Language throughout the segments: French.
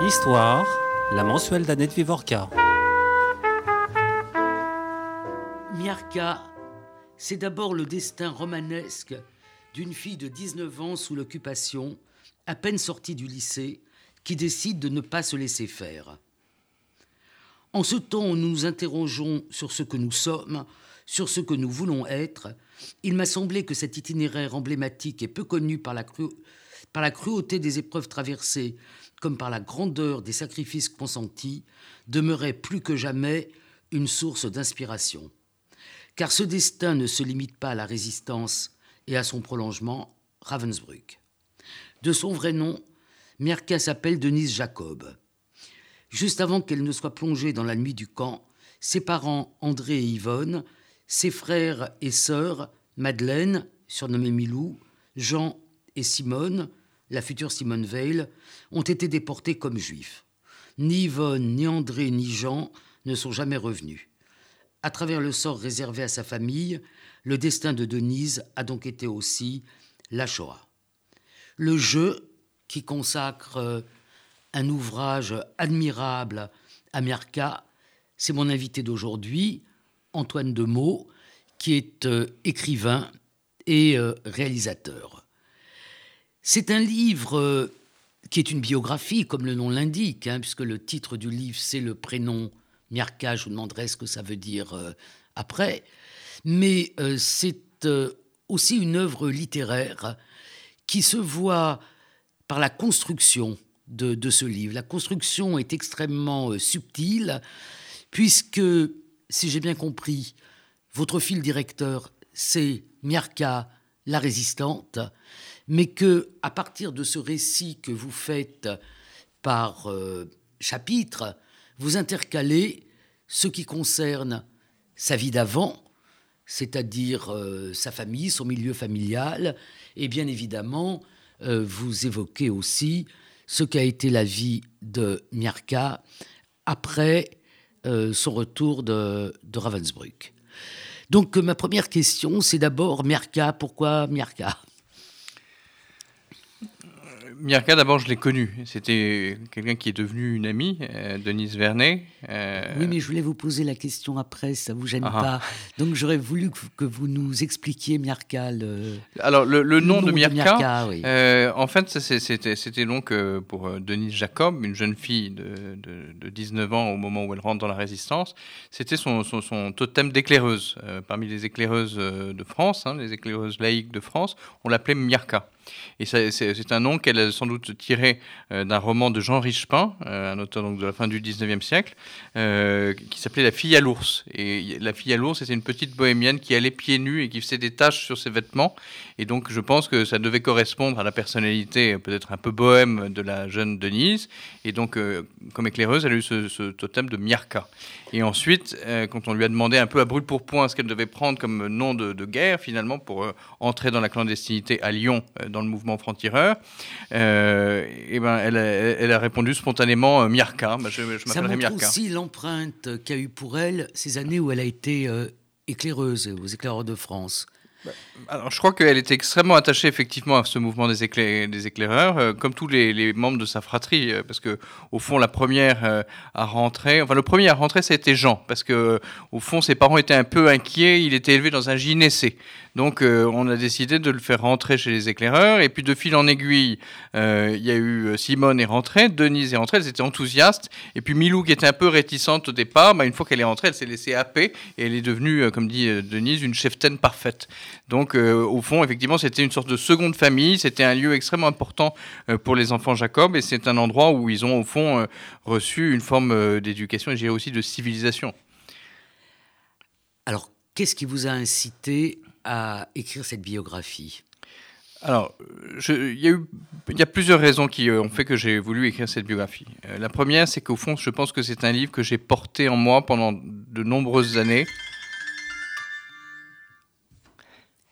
Histoire, la mensuelle d'Annette Vivorca. Miarca, c'est d'abord le destin romanesque d'une fille de 19 ans sous l'occupation, à peine sortie du lycée, qui décide de ne pas se laisser faire. En ce temps où nous nous interrogeons sur ce que nous sommes, sur ce que nous voulons être, il m'a semblé que cet itinéraire emblématique et peu connu par la cruauté des épreuves traversées, comme par la grandeur des sacrifices consentis, demeurait plus que jamais une source d'inspiration. Car ce destin ne se limite pas à la résistance et à son prolongement, Ravensbrück. De son vrai nom, Merka s'appelle Denise Jacob. Juste avant qu'elle ne soit plongée dans la nuit du camp, ses parents André et Yvonne, ses frères et sœurs Madeleine, surnommée Milou, Jean et Simone, la future Simone Veil, ont été déportés comme juifs. Ni Yvonne, ni André, ni Jean ne sont jamais revenus. À travers le sort réservé à sa famille, le destin de Denise a donc été aussi la Shoah. Le jeu qui consacre euh, un ouvrage admirable à Merka, c'est mon invité d'aujourd'hui, Antoine Demeaux, qui est euh, écrivain et euh, réalisateur. C'est un livre qui est une biographie, comme le nom l'indique, hein, puisque le titre du livre, c'est le prénom Miarka. Je vous demanderai ce que ça veut dire euh, après. Mais euh, c'est euh, aussi une œuvre littéraire qui se voit par la construction de, de ce livre. La construction est extrêmement subtile, puisque, si j'ai bien compris, votre fil directeur, c'est Miarka, la résistante, mais que à partir de ce récit que vous faites par euh, chapitre, vous intercalez ce qui concerne sa vie d'avant, c'est-à-dire euh, sa famille, son milieu familial, et bien évidemment, euh, vous évoquez aussi ce qu'a été la vie de Miarka après son retour de, de Ravensbrück. Donc ma première question, c'est d'abord Miarka, pourquoi Miarka Mirka, d'abord, je l'ai connu. C'était quelqu'un qui est devenu une amie, euh, Denise Vernet. Euh, oui, mais je voulais vous poser la question après, ça vous gêne ah. pas. Donc j'aurais voulu que vous nous expliquiez Mirka. Le... Alors, le, nom, de Mirka, euh, en fait, c'était donc pour Denise Jacob, une jeune fille de, 19 ans au moment où elle rentre dans la résistance. C'était son, totem d'éclaireuse. parmi les éclaireuses de France, hein, les éclaireuses laïques de France, on l'appelait Mirka. Et c'est un nom qu'elle a sans doute tiré euh, d'un roman de Jean Richepin, euh, un auteur donc de la fin du 19e siècle, euh, qui s'appelait La fille à l'ours. Et la fille à l'ours, c'était une petite bohémienne qui allait pieds nus et qui faisait des taches sur ses vêtements. Et donc je pense que ça devait correspondre à la personnalité peut-être un peu bohème de la jeune Denise. Et donc, comme éclaireuse, elle a eu ce, totem de Miarka. Et ensuite, quand on lui a demandé un peu à brûle pour point ce qu'elle devait prendre comme nom de, guerre, finalement, pour entrer dans la clandestinité à Lyon, dans le mouvement franc-tireur, euh, et ben, elle, elle, a répondu spontanément euh, Miarka. Bah, je, je Ça montre aussi l'empreinte qu'a eu pour elle ces années où elle a été euh, éclaireuse aux éclaireurs de France. Bah, alors, je crois qu'elle était extrêmement attachée effectivement à ce mouvement des, des éclaireurs, euh, comme tous les, membres de sa fratrie, euh, parce que au fond, la première euh, à rentrer, enfin le premier à rentrer, c'était Jean, parce que au fond, ses parents étaient un peu inquiets. Il était élevé dans un gynécée, donc on a décidé de le faire rentrer chez les éclaireurs. Et puis de fil en aiguille, il y a eu Simone est rentrée, Denise est rentrée, elles étaient enthousiastes. Et puis Milou, qui était un peu réticente au départ, bah, une fois qu'elle est rentrée, elle s'est laissée happer et elle est devenue, comme dit Denise, une cheftaine parfaite. Donc, euh, au fond, effectivement, c'était une sorte de seconde famille. C'était un lieu extrêmement important euh, pour les enfants Jacob. Et c'est un endroit où ils ont, au fond, euh, reçu une forme d'éducation et j'ai aussi de civilisation. Alors, qu'est-ce qui vous a incité à écrire cette biographie alors, il y, a y a plusieurs raisons qui ont fait que j'ai voulu écrire cette biographie. la première, c'est qu'au fond, je pense que c'est un livre que j'ai porté en moi pendant de nombreuses années.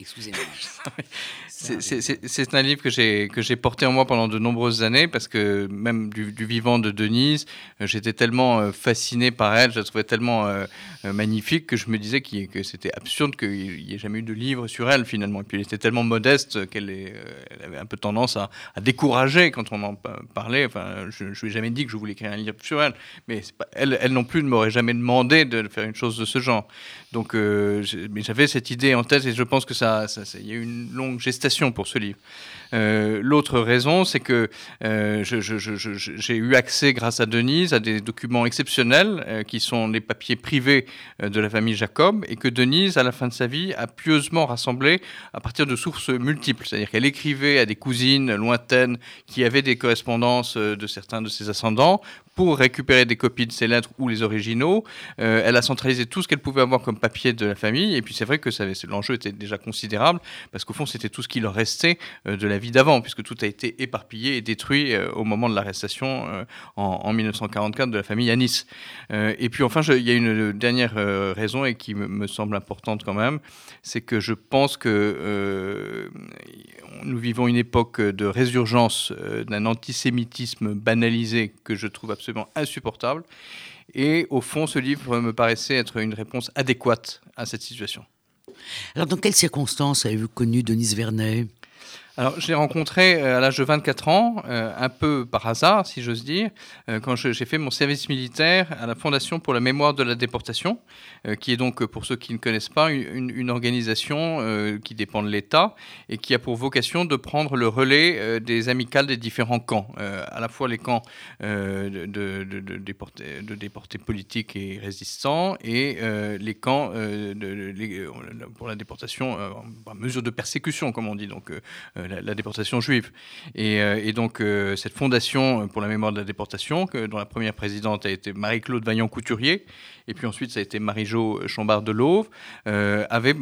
Excusez-moi. C'est un livre que j'ai porté en moi pendant de nombreuses années parce que même du, vivant de Denise, euh, j'étais tellement euh, fasciné par elle, je la trouvais tellement euh, magnifique que je me disais que c'était absurde qu'il n'y ait jamais eu de livre sur elle finalement. Et puis elle était tellement modeste qu'elle avait un peu tendance à, décourager quand on en parlait. Enfin, je ne lui ai jamais dit que je voulais écrire un livre sur elle, mais elle, elle non plus ne m'aurait jamais demandé de faire une chose de ce genre. Donc, mais j'avais cette idée en tête et je pense que ça, il y a eu une longue gestation pour ce livre. Euh, l'autre raison, c'est que euh, j'ai eu accès, grâce à Denise, à des documents exceptionnels euh, qui sont les papiers privés de la famille Jacob et que Denise, à la fin de sa vie, a pieusement rassemblés à partir de sources multiples. C'est-à-dire qu'elle écrivait à des cousines lointaines qui avaient des correspondances de certains de ses ascendants pour récupérer des copies de ses lettres ou les originaux. elle a centralisé tout ce qu'elle pouvait avoir comme papier de la famille. Et puis c'est vrai que l'enjeu était déjà considérable parce qu'au fond, c'était tout ce qui leur restait de la vie d'avant, puisque tout a été éparpillé et détruit euh, au moment de l'arrestation euh, en, 1944 de la famille Anis. Euh, et puis enfin, il y a une dernière raison et qui me, semble importante quand même, c'est que je pense que nous vivons une époque de résurgence d'un antisémitisme banalisé que je trouve absolument insupportable. Et au fond, ce livre me paraissait être une réponse adéquate à cette situation. Alors, dans quelles circonstances avez-vous connu Denise Vernet? Alors, je l'ai rencontré euh, à l'âge de 24 ans, euh, un peu par hasard, si j'ose dire, euh, quand j'ai fait mon service militaire à la Fondation pour la mémoire de la déportation, qui est donc, pour ceux qui ne connaissent pas, une, organisation qui dépend de l'État et qui a pour vocation de prendre le relais des amicales des différents camps, à la fois les camps de, déportés, politiques et résistants et les camps pour la déportation, en mesure de persécution, comme on dit, donc la, déportation juive. Et, euh, donc, euh, cette fondation pour la mémoire de la déportation, dont la première présidente a été Marie-Claude Vaillant-Couturier, et puis ensuite ça a été Marie-Jo Chambard de Lauve, euh, avait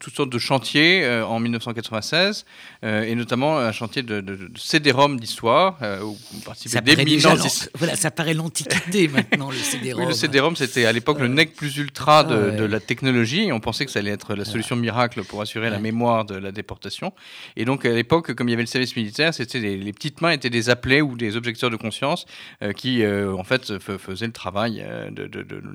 toutes sortes de chantiers en 1996, et notamment un chantier de, de, de CD-ROM d'histoire, où participaient d'éminents... Voilà, ça paraît l'antiquité maintenant, le CD-ROM. Oui, le CD-ROM, c'était à l'époque le nec plus ultra de, de, la technologie, et on pensait que ça allait être la solution miracle pour assurer la mémoire de la déportation. Et donc, à l'époque, comme il y avait le service militaire, c'était les, petites mains étaient des appelés ou des objecteurs de conscience euh, qui, euh, en fait, faisaient le travail euh, de,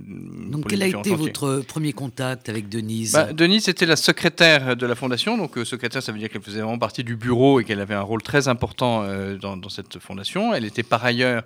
Donc, quel a été votre premier contact avec Denise bah, Denise était la secrétaire de la fondation. Donc, secrétaire, ça veut dire qu'elle faisait vraiment partie du bureau et qu'elle avait un rôle très important dans, cette fondation. Elle était par ailleurs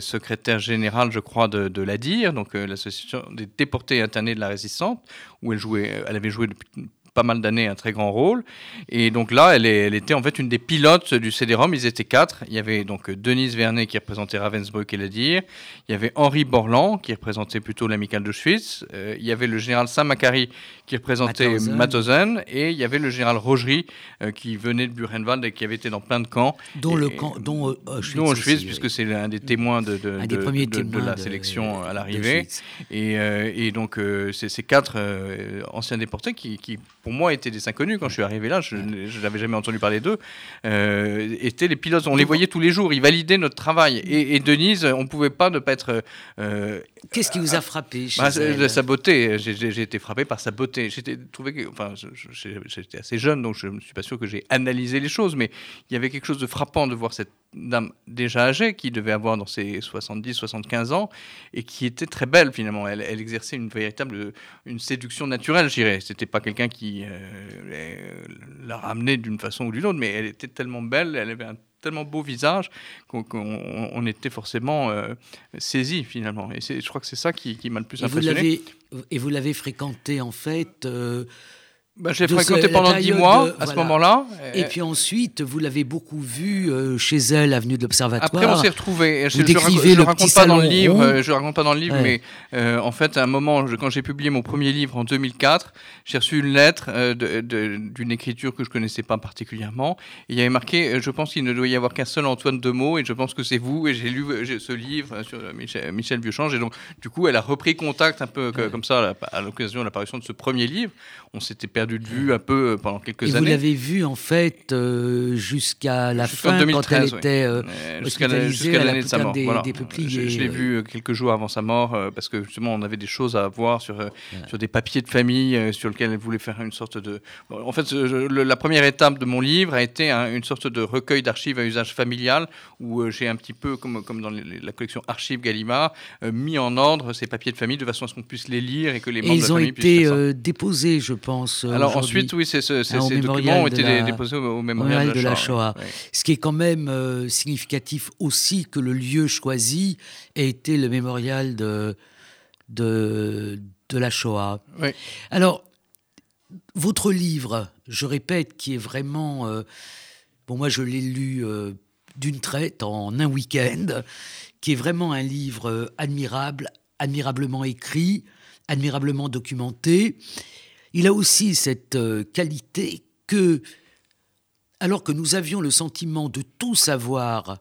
secrétaire générale, je crois, de, de l'ADIR, donc l'association des déportés internés de la résistance, où elle jouait, elle avait joué depuis pas mal d'années un très grand rôle. Et donc là, elle, elle, était en fait une des pilotes du CD-ROM. Ils étaient quatre. Il y avait donc Denise Vernet qui représentait Ravensbrück et dire. Il y avait Henri Borland qui représentait plutôt l'amicale de Schwitz. Euh, il y avait le général Saint-Macary qui représentait Mauthausen. Et il y a le général Rogerie euh, qui venait de Buchenwald et qui avait été dans plein de camps. Dont le camp, dont Auschwitz, puisque c'est l'un des témoins de, de, de, la sélection à l'arrivée. Et, euh, et, donc, c'est ces quatre anciens déportés qui, qui pour moi étaient des inconnus quand je suis arrivé là, je n'avais jamais entendu parler d'eux, euh, étaient les pilotes. On les voyait tous les jours, ils validaient notre travail. Et, Denise, on ne pouvait pas ne pas être. Euh, Qu'est-ce qui vous a frappé chez bah, Sa beauté. J'ai été frappé par sa beauté. J'étais trouvé enfin, j'étais assez jeune, donc je ne suis pas sûr que j'ai analysé les choses, mais il y avait quelque chose de frappant de voir cette dame déjà âgée, qui devait avoir dans ses 70-75 ans, et qui était très belle finalement. Elle, elle exerçait une véritable une séduction naturelle, je dirais. C'était pas quelqu'un qui euh, la ramenait d'une façon ou d'une autre, mais elle était tellement belle, elle avait un tellement beau visage qu'on était forcément euh, saisi finalement. Et je crois que c'est ça qui, m'a le plus impressionné. et vous l'avez fréquenté en fait euh, bah, je l'ai fréquenté pendant dix mois à ce moment-là. Et, puis ensuite, vous l'avez beaucoup vu euh, chez elle, avenue de l'Observatoire. Après, on s'est retrouvés. Je, ne raconte pas dans le livre, je raconte pas dans le livre, mais euh, en fait, à un moment, quand j'ai publié mon premier livre en 2004, j'ai reçu une lettre euh, d'une écriture que je connaissais pas particulièrement. Il y avait marqué, je pense qu'il ne doit y avoir qu'un seul Antoine Demeaux, et je pense que c'est vous. Et j'ai lu ce livre sur Michel, Michel Et donc, du coup, elle a repris contact un peu comme ça à l'occasion de l'apparition de ce premier livre. On s'était perdu perdu de vue un peu pendant quelques et années. Vous l'avez vu en fait jusqu'à la fin, 2013, quand elle était jusqu'à l'année de sa mort. Des, voilà. des je, je l'ai vu quelques jours avant sa mort parce que justement on avait des choses à voir sur, sur des papiers de famille sur lesquels elle voulait faire une sorte de. en fait, la première étape de mon livre a été une sorte de recueil d'archives à usage familial où j'ai un petit peu, comme, comme dans la collection Archives Gallimard, mis en ordre ces papiers de famille de façon à ce qu'on puisse les lire et que les membres de la famille puissent Ils ont été déposés, je pense. Alors ensuite, oui, ces, ces, hein, ces documents ont été la, déposés au, au mémorial, de, la Shoah. Ouais. Ce qui est quand même euh, significatif aussi que le lieu choisi ait été le mémorial de, de, de la Shoah. Alors, votre livre, je répète, qui est vraiment... Euh, bon, moi, je l'ai lu euh, d'une traite en un week-end, qui est vraiment un livre admirable, admirablement écrit, admirablement documenté. Il a aussi cette euh, qualité que, alors que nous avions le sentiment de tout savoir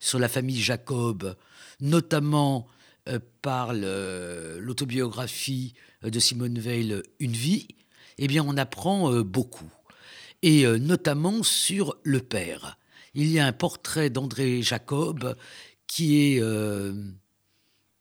sur la famille Jacob, notamment euh, par l'autobiographie de Simone Veil, Une vie, eh bien on apprend euh, beaucoup, et notamment sur le père. Il y a un portrait d'André Jacob qui est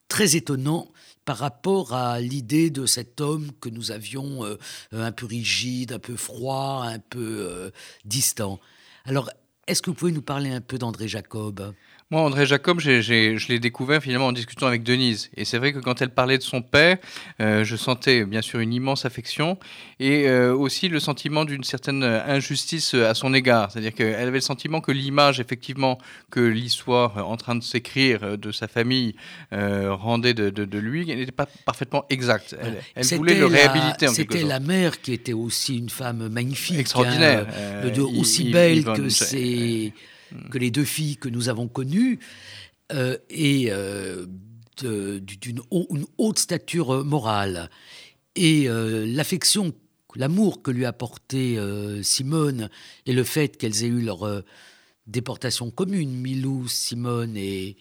très étonnant par rapport à l'idée de cet homme que nous avions euh, un peu rigide, un peu froid, un peu euh, distant. Alors, est-ce que vous pouvez nous parler un peu d'André Jacob? Moi, André Jacob, je l'ai découvert finalement en discutant avec Denise. Et c'est vrai que quand elle parlait de son père, euh, je sentais bien sûr une immense affection et euh, aussi le sentiment d'une certaine injustice à son égard. C'est-à-dire qu'elle avait le sentiment que l'image, effectivement, que l'histoire en train de s'écrire de sa famille euh, rendait de, de, lui n'était pas parfaitement exacte. Elle, voulait le réhabiliter en C'était la mère qui était aussi une femme magnifique. Extraordinaire. Hein, de, aussi belle que que les deux filles que nous avons connues, euh, et euh, d'une haute stature morale. Et euh, l'affection, l'amour que lui a porté Simone, et le fait qu'elles aient eu leur déportation commune, Milou, Simone et,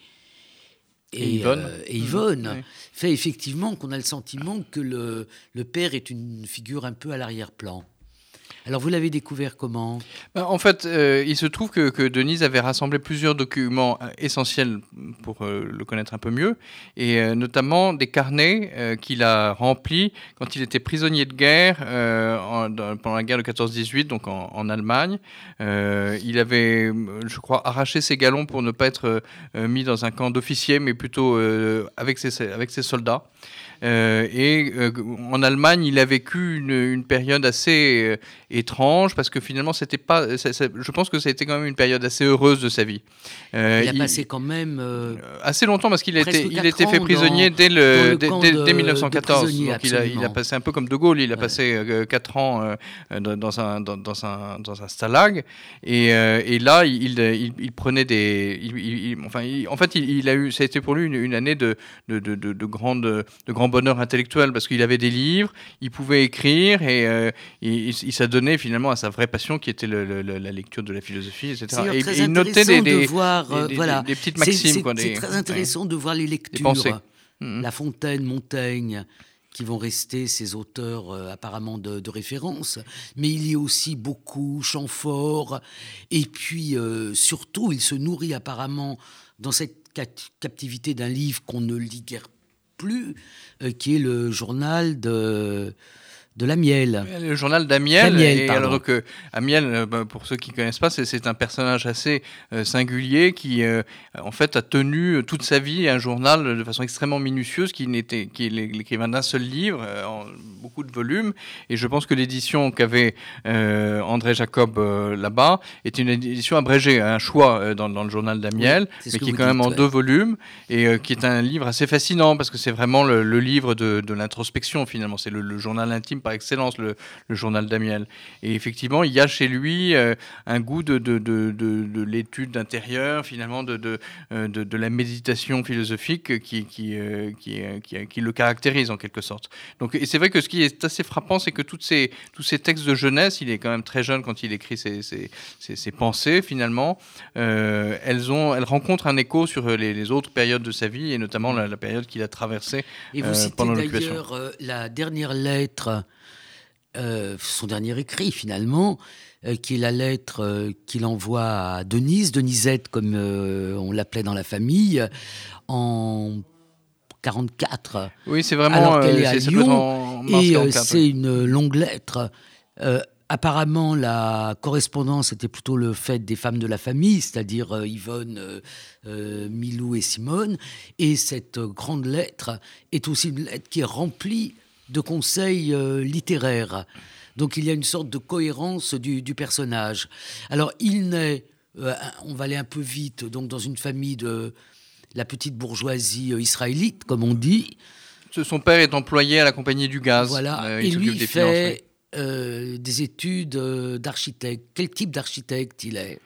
et, Yvonne, fait effectivement qu'on a le sentiment que le, le, père est une figure un peu à l'arrière-plan. Alors vous l'avez découvert comment? Ben, En fait, euh, il se trouve que, Denise avait rassemblé plusieurs documents euh, essentiels pour euh, le connaître un peu mieux, et notamment des carnets qu'il a remplis quand il était prisonnier de guerre pendant la guerre de 14-18, donc en, Allemagne. il avait, je crois, arraché ses galons pour ne pas être mis dans un camp d'officiers, mais plutôt avec, ses, avec ses soldats. Euh, et euh, en Allemagne, il a vécu une, période assez euh, étrange parce que finalement, c'était pas. je pense que ça a été quand même une période assez heureuse de sa vie. il a passé quand même assez longtemps parce qu'il était, il était fait prisonnier dès, le, dès, 1914. donc il a, il a, passé un peu comme De Gaulle. Il a passé 4 ans dans, un, dans, un, dans un stalag. Et, et là, il, il, prenait des. enfin, en fait, il, a eu, ça a été pour lui une, année de, de, de, de, grande, de grand bonheur intellectuel parce qu'il avait des livres, il pouvait écrire et, euh, il, s'adonnait finalement à sa vraie passion qui était la lecture de la philosophie, etc. Et, il notait des, des, voilà, des, petites maximes. C'est très intéressant de voir les lectures. Mm-hmm. La Fontaine, Montaigne, qui vont rester ces auteurs euh, apparemment de, référence, mais il y a aussi beaucoup Chamfort, et puis euh, surtout il se nourrit apparemment dans cette captivité d'un livre qu'on ne lit guère euh, qui est le journal de de la miel. Le journal d'Amiel. Et alors que Amiel, euh, bah, pour ceux qui ne connaissent pas, c'est un personnage assez euh, singulier qui, en fait, a tenu toute sa vie un journal de façon extrêmement minutieuse, qui n'était, qui est l'écrivain d'un seul livre, en beaucoup de volumes. Et je pense que l'édition qu'avait André Jacob là-bas était une édition abrégée, un choix dans, le journal d'Amiel, mais qui est quand même en deux volumes et qui est un livre assez fascinant parce que c'est vraiment le, livre de, l'introspection finalement. C'est le, journal intime par excellence, le, journal d'Amiel. Et effectivement, il y a chez lui euh, un goût de, de, l'étude intérieure, finalement, de, euh, de, la méditation philosophique qui, qui, euh, qui, qui, le caractérise en quelque sorte. Donc, et c'est vrai que ce qui est assez frappant, c'est que toutes ces, tous ces textes de jeunesse, il est quand même très jeune quand il écrit ses, ses, pensées, finalement, elles, ont, elles rencontrent un écho sur les, les, autres périodes de sa vie, et notamment la, période qu'il a traversée et vous citez d'ailleurs la dernière lettre son dernier écrit finalement, qui est la lettre qu'il envoie à Denise, Denisette comme on l'appelait dans la famille, en 44. Oui, c'est vraiment. Alors qu'elle est à Lyon, et c'est une longue lettre Apparemment, la correspondance était plutôt le fait des femmes de la famille, c'est-à-dire euh, Yvonne, euh, euh, Milou et Simone. Et cette grande lettre est aussi une lettre qui est remplie de conseils littéraires. Donc il y a une sorte de cohérence du, personnage. Alors il naît, on va aller un peu vite, donc dans une famille de la petite bourgeoisie israélite, comme on dit. Son père est employé à la compagnie du gaz. Voilà. et lui fait euh, des études euh, d'architecte. Quel type d'architecte il est?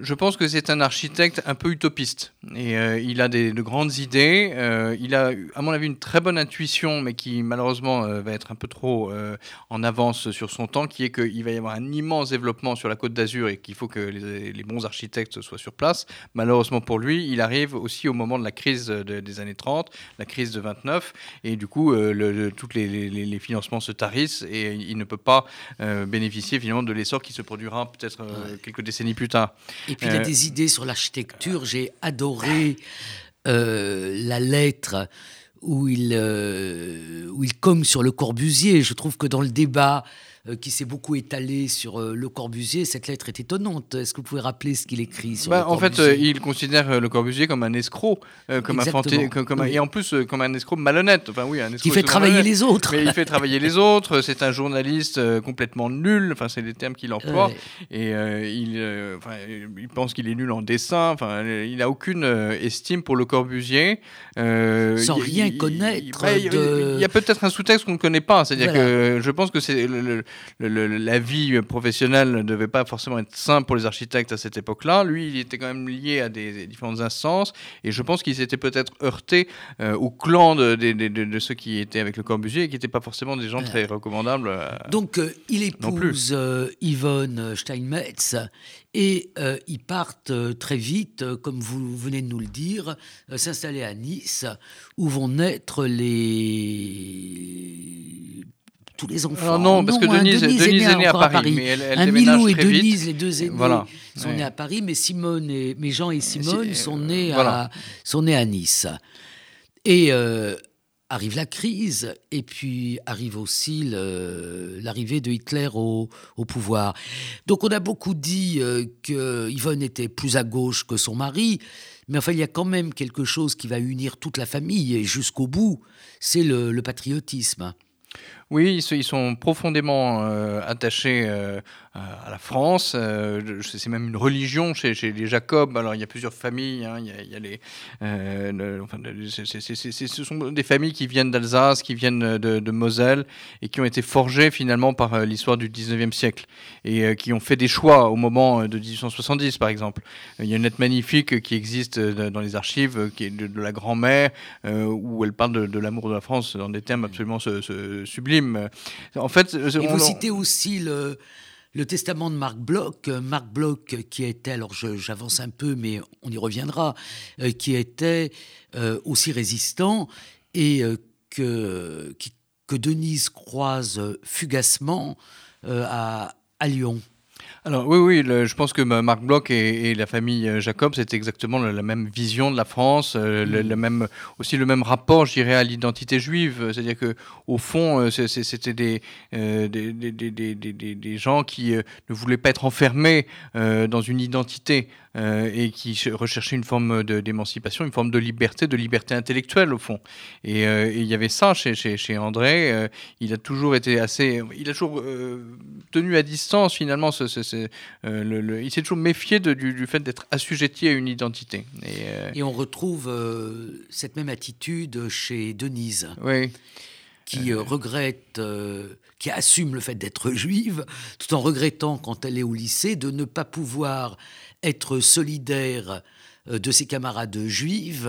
Je pense que c'est un architecte un peu utopiste. Et euh, il a des, de grandes idées. Euh, il a, à mon avis, une très bonne intuition, mais qui malheureusement euh, va être un peu trop en avance sur son temps, qui est qu'il va y avoir un immense développement sur la côte d'Azur et qu'il faut que les, bons architectes soient sur place. Malheureusement pour lui, il arrive aussi au moment de la crise des années 30, la crise de 29, et du coup, le, tous les, financements se tarissent et il ne peut pas bénéficier finalement de l'essor qui se produira peut-être quelques décennies plus tard. Et puis il y a euh, des idées sur l'architecture. J'ai adoré euh, la lettre où il, euh, où il comme sur le Corbusier. Je trouve que dans le débat qui s'est beaucoup étalé sur euh, Le Corbusier. Cette lettre est étonnante. Est-ce que vous pouvez rappeler ce qu'il écrit sur bah, le En fait, euh, il considère Le Corbusier comme un escroc, comme un comme, et en plus comme un escroc malhonnête. Enfin, oui, un escroc qui fait travailler les autres. Mais il fait travailler les autres. C'est un journaliste complètement nul. Enfin, c'est les termes qu'il emploie. Et il, enfin, il pense qu'il est nul en dessin. Enfin, il n'a aucune estime pour Le Corbusier. Sans rien connaître. Il y a, peut-être un sous-texte qu'on ne connaît pas. C'est-à-dire que je pense que c'est le, la vie professionnelle ne devait pas forcément être simple pour les architectes à cette époque-là. Lui, il était quand même lié à des, différentes instances et je pense qu'il s'était peut-être heurté euh, au clan de, de, ceux qui étaient avec le Corbusier et qui n'étaient pas forcément des gens très recommandables. Euh, Donc, euh, il épouse Yvonne Steinmetz et ils partent très vite, comme vous venez de nous le dire, s'installer à Nice, où vont naître les tous les enfants. non, parce que Denise, est, née à Paris, mais elle, elle un Milou et Denise, les deux aînés, sont nés à Paris, mais Simone et mais Jean et Simone sont nés à sont nés à Nice. Et euh, arrive la crise, et puis arrive aussi l'arrivée de Hitler au, au, pouvoir. Donc on a beaucoup dit euh, que Yvonne était plus à gauche que son mari, mais enfin il y a quand même quelque chose qui va unir toute la famille et jusqu'au bout, c'est le, le patriotisme. Oui, ils, sont profondément euh, attachés euh, à la France. Euh, c'est même une religion chez, les Jacob. Alors il y a plusieurs familles. Hein. Il, y a, les, ce sont des familles qui viennent d'Alsace, qui viennent de, Moselle et qui ont été forgées finalement par l'histoire du 19e siècle et qui ont fait des choix au moment de 1870 par exemple. Il y a une lettre magnifique qui existe dans les archives qui est de, la grand-mère où elle parle de, l'amour de la France dans des termes absolument sublimes. En fait, Et vous citez aussi le, le testament de Marc Bloch, Marc Bloch qui était, alors j'avance un peu, mais on y reviendra, euh, qui était euh, aussi résistant et euh, que, que Denise croise fugacement à, à Lyon. Alors oui, oui, je pense que Marc Bloch et, la famille euh, Jacob, c'est exactement la, même vision de la France, euh, le, mm. même, aussi le même rapport, je dirais, à l'identité juive. C'est-à-dire que au fond, euh, c'était des, des, des, des, des, gens qui ne voulaient pas être enfermés dans une identité. Euh, et qui recherchait une forme d'émancipation, une forme de liberté, de liberté intellectuelle au fond. Et, euh, il y avait ça chez, chez, André. Euh, il a toujours été assez, il a toujours tenu à distance finalement. Ce, le, il s'est toujours méfié de, du, fait d'être assujetti à une identité. Et, et on retrouve cette même attitude chez Denise. Oui qui regrette, qui assume le fait d'être juive, tout en regrettant quand elle est au lycée de ne pas pouvoir être solidaire euh, de ses camarades juifs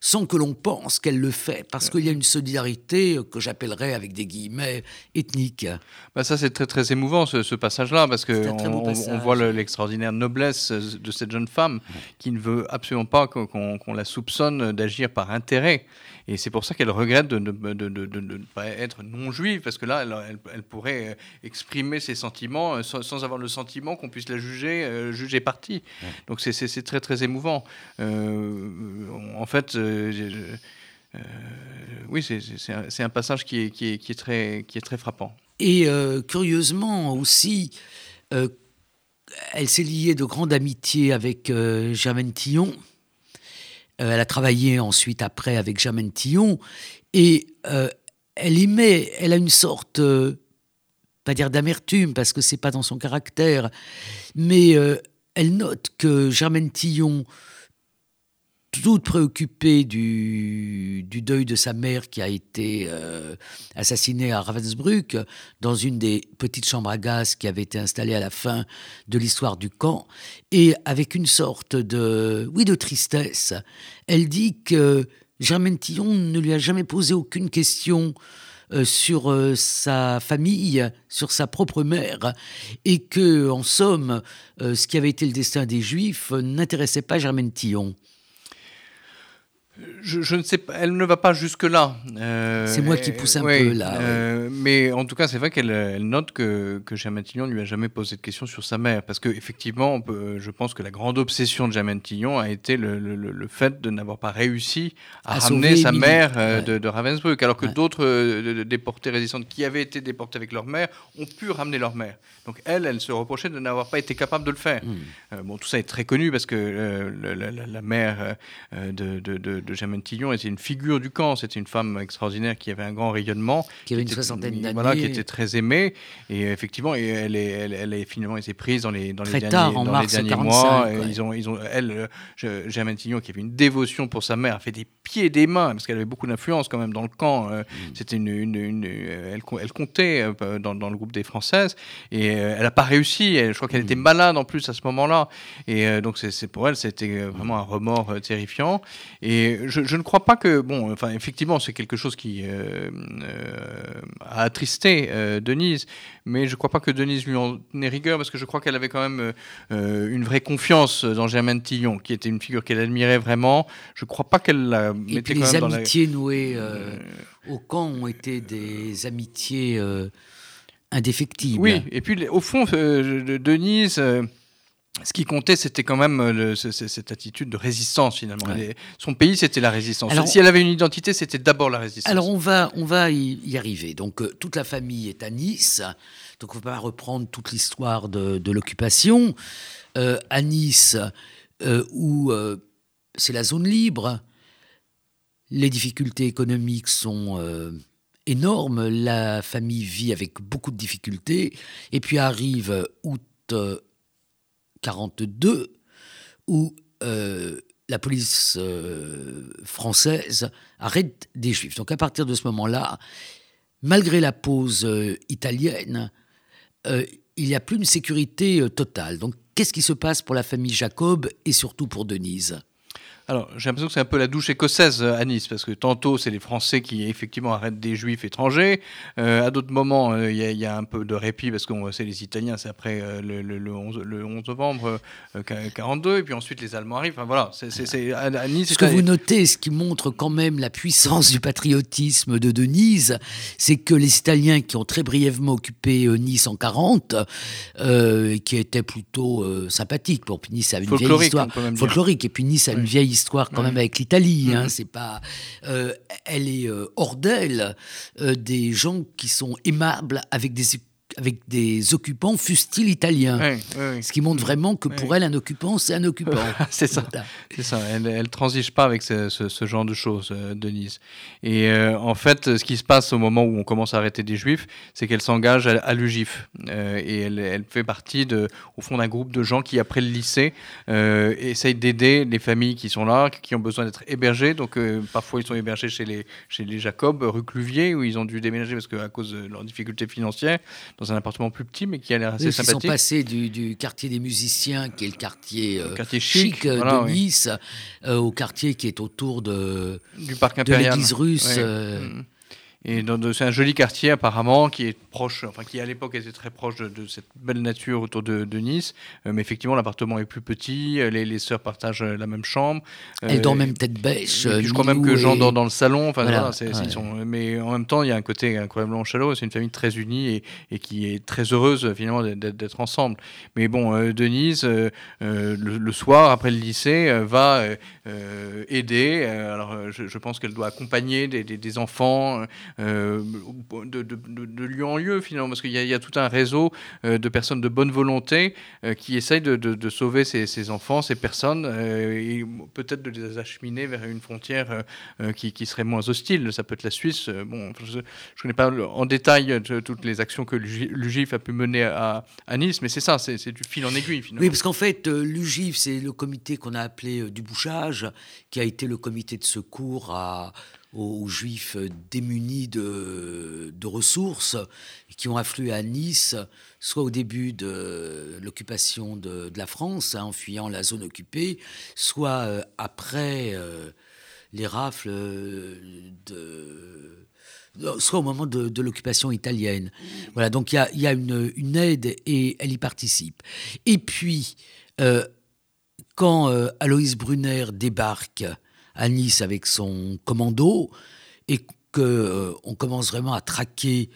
sans que l'on pense qu'elle le fait, parce qu'il y a une solidarité que j'appellerais avec des guillemets ethnique. Bah ça c'est très très émouvant ce, passage-là, parce qu'on on, voit l'extraordinaire noblesse de cette jeune femme qui ne veut absolument pas qu'on la soupçonne d'agir par intérêt. Et c'est pour ça qu'elle regrette de ne pas être non-juive, parce que là, elle, pourrait exprimer ses sentiments euh, sans, avoir le sentiment qu'on puisse la juger, euh, juger partie. Donc c'est très très émouvant. Euh, en fait, oui, c'est un, passage qui est, qui, est, qui, est très, qui est très frappant. Et curieusement aussi, elle s'est liée de grande amitié avec Germaine Tillon. Euh, elle a travaillé ensuite après avec Germaine Tillon. Et euh, elle aimait, elle a une sorte, euh, pas dire d'amertume, parce que c'est pas dans son caractère, mais elle note que Germaine Tillon toute préoccupée du, deuil de sa mère qui a été euh, assassinée à Ravensbrück, dans une des petites chambres à gaz qui avait été installée à la fin de l'histoire du camp, et avec une sorte de, oui, de tristesse, elle dit que Germaine Tillon ne lui a jamais posé aucune question euh, sur euh, sa famille, sur sa propre mère, et que, en somme, ce qui avait été le destin des Juifs n'intéressait pas Germaine Tillon je, ne sais pas, elle ne va pas jusque-là. Euh, c'est moi qui pousse un peu là. Euh, mais en tout cas, c'est vrai qu'elle note que, que Germaine Tillon ne lui a jamais posé de questions sur sa mère. Parce qu'effectivement, je pense que la grande obsession de Germaine Tillon a été le, le, fait de n'avoir pas réussi à, ramener sa mère euh, de, Ravensbrück. Alors que d'autres déportés résistantes qui avaient été déportés avec leur mère ont pu ramener leur mère. Donc elle, elle se reprochait de n'avoir pas été capable de le faire. Hmm. bon, tout ça est très connu parce que la, mère de, de de Germaine Tillon était une figure du camp. C'était une femme extraordinaire qui avait un grand rayonnement. Qui avait une soixantaine d'années. Voilà, qui était très aimée. Et effectivement, elle, est, elle, est finalement été prise dans les, dans les derniers, dans les derniers mois. Ils ont, ils ont, elle, Germaine Tillon, qui avait une dévotion pour sa mère, a fait des pieds et des mains, parce qu'elle avait beaucoup d'influence quand même dans le camp. Euh, mm. C'était une, une, elle, elle, comptait euh, dans, dans, le groupe des Françaises. Et euh, elle n'a pas réussi. je crois qu'elle était mm. malade en plus à ce moment-là. Et donc, c'est pour elle, c'était vraiment un remords terrifiant. Et je, ne crois pas que, bon, enfin, effectivement, c'est quelque chose qui euh, euh, a attristé euh, Denise, mais je ne crois pas que Denise lui en ait rigueur, parce que je crois qu'elle avait quand même une vraie confiance dans Germaine Tillon, qui était une figure qu'elle admirait vraiment. Je ne crois pas qu'elle la mettait quand même dans les amitiés nouées au camp ont été des amitiés indéfectibles. Oui, et puis au fond, Denise ce qui comptait, c'était quand même euh, cette attitude de résistance finalement. son pays, c'était la résistance. si elle avait une identité, c'était d'abord la résistance. Alors on va, on va y, arriver. Donc euh, toute la famille est à Nice. Donc on ne va pas reprendre toute l'histoire de, l'occupation. Euh, à Nice, où c'est la zone libre, les difficultés économiques sont énormes. La famille vit avec beaucoup de difficultés. Et puis arrive août 42, où euh, la police euh, française arrête des juifs. Donc à partir de ce moment-là, malgré la pause euh, italienne, il n'y a plus une sécurité totale. Donc qu'est-ce qui se passe pour la famille Jacob et surtout pour Denise? Alors, j'ai l'impression que c'est un peu la douche écossaise euh, à Nice, parce que tantôt, c'est les Français qui, effectivement, arrêtent des Juifs étrangers. Euh, à d'autres moments, euh, il y, a un peu de répit, parce que c'est les Italiens, c'est après le, 11, le 11 novembre 1942, et puis ensuite les Allemands arrivent. Enfin, voilà, c'est, à, Nice... Ce que vous notez, ce qui montre quand même la puissance du patriotisme de Denise, c'est que les Italiens qui ont très brièvement occupé Nice en 40, qui étaient plutôt sympathiques, pour Nice a une vieille histoire folklorique, et puis Nice a une vieille histoire histoire quand même avec l'Italie. Hein, c'est pas, euh, elle est euh, hors d'elle euh, des gens qui sont aimables avec des avec des occupants, fussent-ils italiens. Ce qui montre vraiment que pour elle, un occupant, c'est un occupant. c'est ça. C'est ça. Elle ne transige pas avec ce, ce, genre de choses, euh, Denise. Et euh, en fait, ce qui se passe au moment où on commence à arrêter des juifs, c'est qu'elle s'engage à, l'UGIF. Euh, et elle, elle, fait partie, de, au fond, d'un groupe de gens qui, après le lycée, essayent d'aider les familles qui sont là, qui ont besoin d'être hébergées. Donc, parfois, ils sont hébergés chez les, chez les Jacob, rue Cluvier, où ils ont dû déménager parce que, à cause de leurs difficultés financières. Dans un appartement plus petit, mais qui a l'air assez sympathique. Ils sont passés du, quartier des musiciens, qui est le quartier, chic, de Nice, au quartier qui est autour de, du parc de l'église russe. Mm. Et c'est un joli quartier apparemment qui est proche, enfin qui à l'époque était très proche de, cette belle nature autour de, Nice. Euh, mais effectivement, l'appartement est plus petit. Euh, les, les sœurs partagent euh, la même chambre. Elles dorment même tête bêche. je crois même que Jean dort dans le salon. Enfin, sont, mais en même temps, il y a un côté incroyablement chaleureux. C'est une famille très unie et, et, qui est très heureuse finalement d'être ensemble. Mais bon, Denise, le, soir après le lycée, va aider. alors, je, pense qu'elle doit accompagner des, des, des enfants. Euh, de, de, en lieu finalement, parce qu'il y, a tout un réseau euh, de personnes de bonne volonté euh, qui essayent de, sauver ces, enfants, ces personnes, et peut-être de les acheminer vers une frontière qui, serait moins hostile. Ça peut être la Suisse. bon, je ne connais pas en détail toutes les actions que l'UGIF a pu mener à, Nice, mais c'est ça, c'est du fil en aiguille finalement. Oui, parce qu'en fait, l'UGIF, c'est le comité qu'on a appelé du bouchage, qui a été le comité de secours à aux juifs démunis de, ressources qui ont afflué à Nice, soit au début de l'occupation de, la France, hein, en fuyant la zone occupée, soit euh, après euh, les rafles de soit au moment de, l'occupation italienne. Voilà, donc il y a, une, aide et elle y participe. Et puis, euh, quand Aloïs Brunner débarque à Nice avec son commando et qu'on euh, commence vraiment à traquer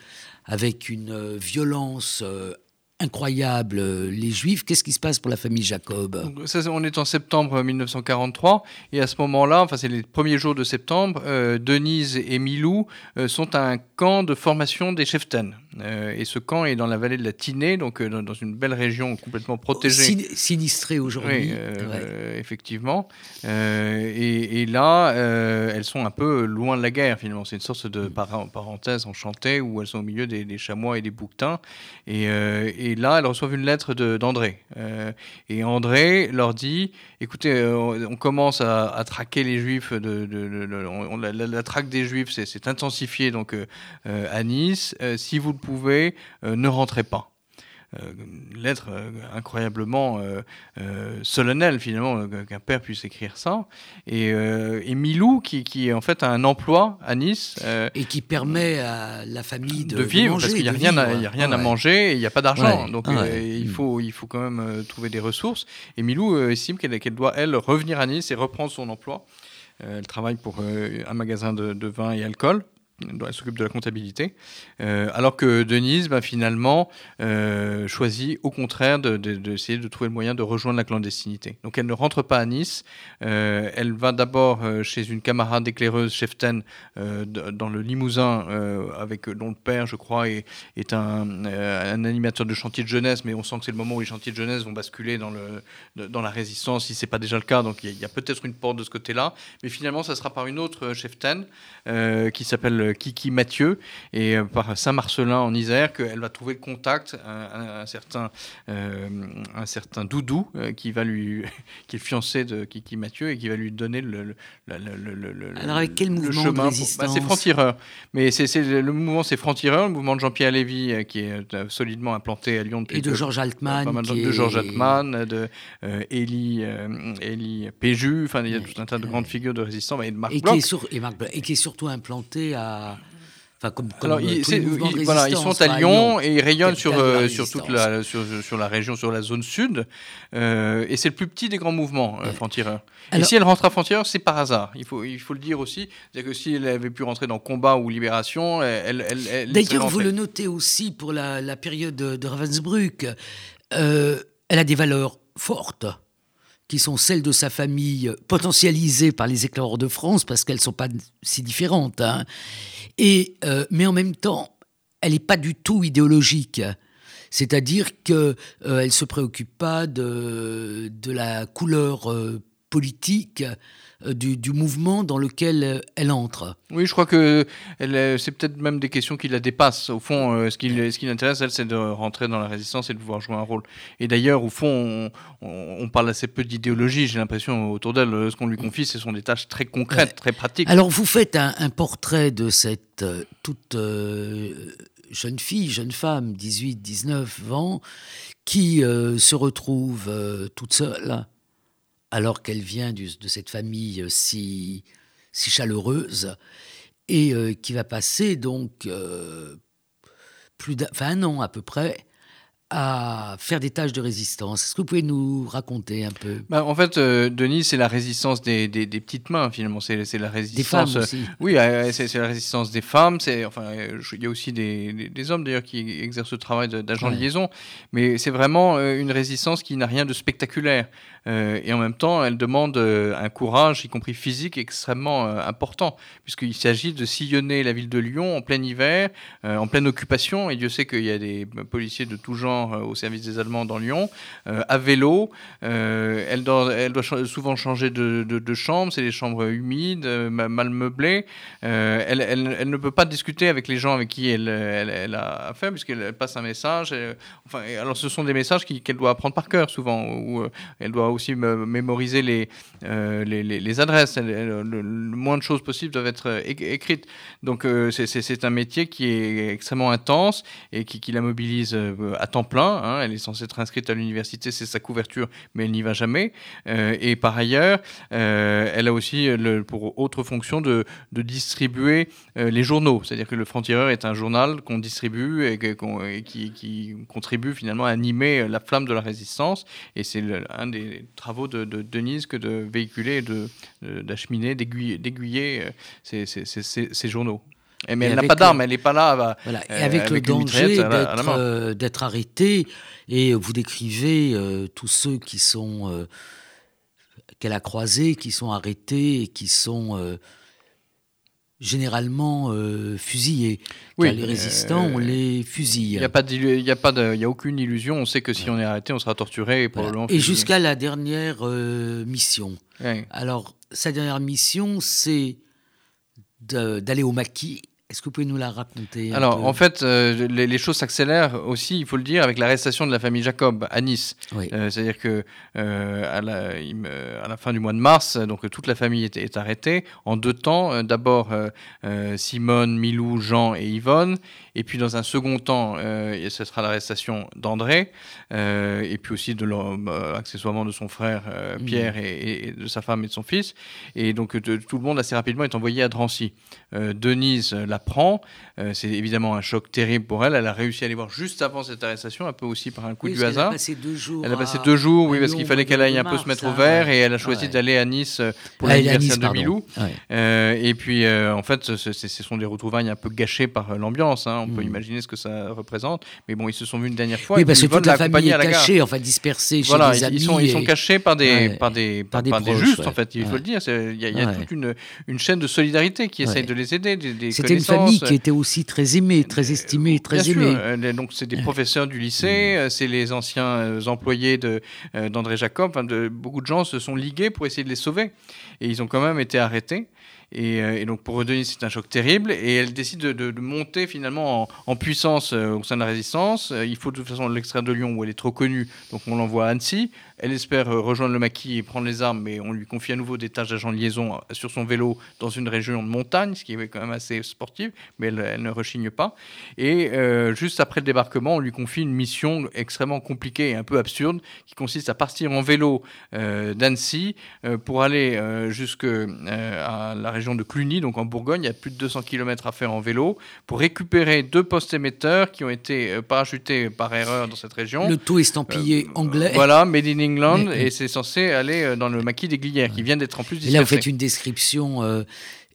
avec une euh, violence euh, incroyable les Juifs. Qu'est-ce qui se passe pour la famille Jacob? On est en septembre 1943 et à ce moment-là, enfin c'est les premiers jours de septembre, Denise et Milou sont à un camp de formation des Cheftaines. Euh, et ce camp est dans la vallée de la Tinée, donc euh, dans, une belle région complètement protégée. sinistrée aujourd'hui. Oui, euh, effectivement. Et, là, elles sont un peu loin de la guerre, finalement. C'est une sorte de parenthèse enchantée où elles sont au milieu des, chamois et des bouquetins. Et, et, là, elles reçoivent une lettre d'André. et André leur dit écoutez, on commence à, traquer les juifs, de, la, traque des juifs s'est intensifiée donc, à Nice. si vous pouvez, euh, ne rentrez pas. Euh, lettre euh, incroyablement solennelle finalement qu'un père puisse écrire ça. Et, Milou qui, qui en fait a un emploi à Nice et qui permet à la famille de, vivre parce qu'il n'y a, rien à, a rien à manger et il n'y a pas d'argent. Donc il faut il faut quand même trouver des ressources. Et Milou estime qu'elle doit elle revenir à Nice et reprendre son emploi. Elle travaille pour un magasin de, de vin et alcool elle s'occupe de la comptabilité, euh, alors que Denise, bah, finalement, euh, choisit au contraire d'essayer de, trouver le moyen de rejoindre la clandestinité. Donc elle ne rentre pas à Nice, euh, elle va d'abord chez une camarade éclaireuse, Cheften, dans le Limousin, avec, dont le père, je crois, est, un, animateur de chantier de jeunesse, mais on sent que c'est le moment où les chantiers de jeunesse vont basculer dans, la résistance, si ce n'est pas déjà le cas, donc il y a, a peut-être une porte de ce côté-là, mais finalement, ça sera par une autre Cheften, qui s'appelle Kiki Mathieu et euh, par Saint-Marcelin en Isère qu'elle va trouver le contact, un, certain, euh, un certain Doudou euh, qui va lui, qui est fiancé de Kiki Mathieu et qui va lui donner le, le, Alors avec quel mouvement chemin bah, C'est Franc-Tireur. Mais c'est, le mouvement, c'est Franc-Tireur, le mouvement de Jean-Pierre Lévy qui est solidement implanté à Lyon depuis. Et de Georges Altman. de Georges Altman, de Élie, Élie Péju, enfin il y a tout un tas de grandes figures de résistance et de Marc et Qui est et, et qui est surtout implanté à Enfin, comme, Alors, ils, voilà, ils sont à Lyon, et ils rayonnent sur, euh, sur toute la, sur, sur, la région, sur la zone sud. Euh, et c'est le plus petit des grands mouvements, euh, Franc-Tireur. Et si elle rentre à Franc-Tireur, c'est par hasard. Il faut, il faut le dire aussi. C'est-à-dire que si elle avait pu rentrer dans Combat ou Libération, elle. elle, elle D'ailleurs, vous le notez aussi pour la, la période de, de Ravensbrück. elle a des valeurs fortes qui sont celles de sa famille, potentialisées par les éclaireurs de France, parce qu'elles ne sont pas si différentes. Hein. Et, euh, mais en même temps, elle n'est pas du tout idéologique. C'est-à-dire qu'elle euh, ne se préoccupe pas de, de la couleur euh, politique euh, du, mouvement dans lequel euh, elle entre. Oui, je crois que c'est peut-être même des questions qui la dépassent. Au fond, euh, ce qui, ce qui l'intéresse, elle, c'est de rentrer dans la résistance et de pouvoir jouer un rôle. Et d'ailleurs, au fond, on, parle assez peu d'idéologie, j'ai l'impression, autour d'elle. Ce qu'on lui confie, ce sont des tâches très concrètes, très pratiques. Alors, vous faites un, portrait de cette toute jeune fille, jeune femme, 18, 19 ans, qui se retrouve toute seule alors qu'elle vient de cette famille si, si chaleureuse et qui va passer donc plus d'un, un an à peu près à faire des tâches de résistance. Est-ce que vous pouvez nous raconter un peu? Bah, En fait, euh, Denis, c'est la résistance des, des, petites mains, finalement. C'est, la résistance. Des femmes aussi. oui, euh, c'est, la résistance des femmes. C'est, enfin, il y a aussi des, des hommes, d'ailleurs, qui exercent ce travail d'agent de liaison. Mais c'est vraiment euh, une résistance qui n'a rien de spectaculaire. Et en même temps, elle demande un courage, y compris physique, extrêmement important, puisqu'il s'agit de sillonner la ville de Lyon en plein hiver, en pleine occupation. Et Dieu sait qu'il y a des policiers de tout genre euh, au service des Allemands dans Lyon, euh, à vélo. Euh, elle, doit, souvent changer de, chambre, c'est des chambres humides, mal meublées. Elle, ne peut pas discuter avec les gens avec qui elle, a affaire, puisqu'elle passe un message. alors, ce sont des messages qu'elle doit apprendre par cœur souvent, ou elle doit aussi mémoriser les, les, les, adresses. le, moins de choses possibles doivent être écrites. Donc, c'est un métier qui est extrêmement intense et qui, qui la mobilise à temps plein. Hein. elle est censée être inscrite à l'université, c'est sa couverture, mais elle n'y va jamais. Euh, et par ailleurs, euh, elle a aussi pour autre fonction de, de distribuer euh, les journaux. C'est-à-dire que le Franc-Tireur est un journal qu'on distribue et, qui, qui, contribue finalement à animer la flamme de la résistance. Et c'est un des travaux de, Denise que de véhiculer, d'acheminer, d'aiguiller ces, ces, ces journaux. Mais elle n'a pas d'arme, elle n'est pas là. voilà. Et euh, avec, le danger euh, d'être arrêtée, et vous décrivez euh, tous ceux qui sont qu'elle a croisés, qui sont arrêtés et qui sont généralement fusillés. Oui, les résistants, on les fusille. Il n'y a, pas a, pas a aucune illusion. On sait que si on est arrêté, on sera torturé. Et, et jusqu'à la dernière mission. Alors, sa dernière mission, c'est d'aller au maquis est-ce que vous pouvez nous la raconter Alors, en fait, euh, les, choses s'accélèrent aussi, il faut le dire, avec l'arrestation de la famille Jacob à Nice. Euh, c'est-à-dire que euh, à, la, fin du mois de mars, donc toute la famille est, arrêtée en deux temps. D'abord, Simone, Milou, Jean et Yvonne. Et puis, dans un second temps, ce sera l'arrestation d'André. et puis aussi, de accessoirement, de son frère mmh. Pierre et, de sa femme et de son fils. Et donc, tout le monde, assez rapidement, est envoyé à Drancy. Denise, la prend. Euh, c'est évidemment un choc terrible pour elle. Elle a réussi à aller voir juste avant cette arrestation, un peu aussi par un coup du hasard. Elle a passé deux jours. Elle a passé deux jours, oui, parce qu'il fallait qu'elle aille un peu se mettre au vert et elle a choisi d'aller à Nice euh, pour l'anniversaire de Milou. Euh, et puis, en fait, ce, sont des retrouvailles un peu gâchées par l'ambiance. Hein. On peut mm. imaginer ce que ça représente. Mais bon, ils se sont vus une dernière fois. Oui, parce que toute la famille est cachée, enfin dispersée chez voilà, ils Sont, Ils sont cachés par des, par des, par, des, justes, en fait, il faut le dire. Il y a, toute une, une, chaîne de solidarité qui essaye de les aider. C'était une famille qui était aussi très aimé, très estimé, très Bien aimé. Sûr. Euh, donc c'est des professeurs du lycée, euh, c'est les anciens euh, employés d'André Jacob. Enfin, de, beaucoup de gens se sont ligués pour essayer de les sauver. Et ils ont quand même été arrêtés. Euh, et, donc pour Denise, c'est un choc terrible. Et elle décide de, monter finalement en, puissance euh, au sein de la résistance. Euh, il faut de toute façon l'extraire de Lyon où elle est trop connue, donc on l'envoie à Annecy. Elle espère rejoindre le maquis et prendre les armes, mais on lui confie à nouveau des tâches d'agent de liaison sur son vélo dans une région de montagne, ce qui est quand même assez sportif, mais elle, ne rechigne pas. Et juste après le débarquement, on lui confie une mission extrêmement compliquée et un peu absurde, qui consiste à partir en vélo d'Annecy pour aller jusqu'à la région de Cluny, donc en Bourgogne. Il y a plus de 200 km à faire en vélo pour récupérer deux postes émetteurs qui ont été euh, parachutés par erreur dans cette région. Le tout estampillé euh, anglais. Voilà, Made et c'est censé aller euh, dans le maquis des Glières, qui vient d'être en plus dispersé. là, vous faites une description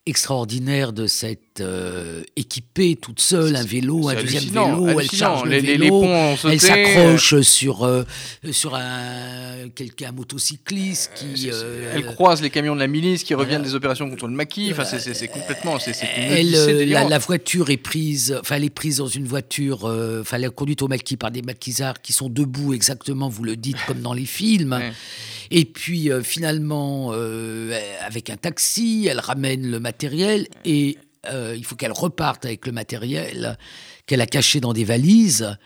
extraordinaire de cette euh, équipée toute seule, un vélo, un deuxième vélo, elle charge le vélo, elle s'accroche sur, euh, sur un, quelqu'un, motocycliste qui... Euh, elle croise les camions de la milice qui reviennent des opérations contre le maquis, enfin, c'est complètement... c'est elle, la, la, voiture est prise, enfin elle est prise dans une voiture, enfin elle est conduite au maquis par des maquisards qui sont debout exactement, vous le dites, comme dans les films. Et puis finalement, avec un taxi, elle ramène le matériel et euh, il faut qu'elle reparte avec le matériel qu'elle a caché dans des valises.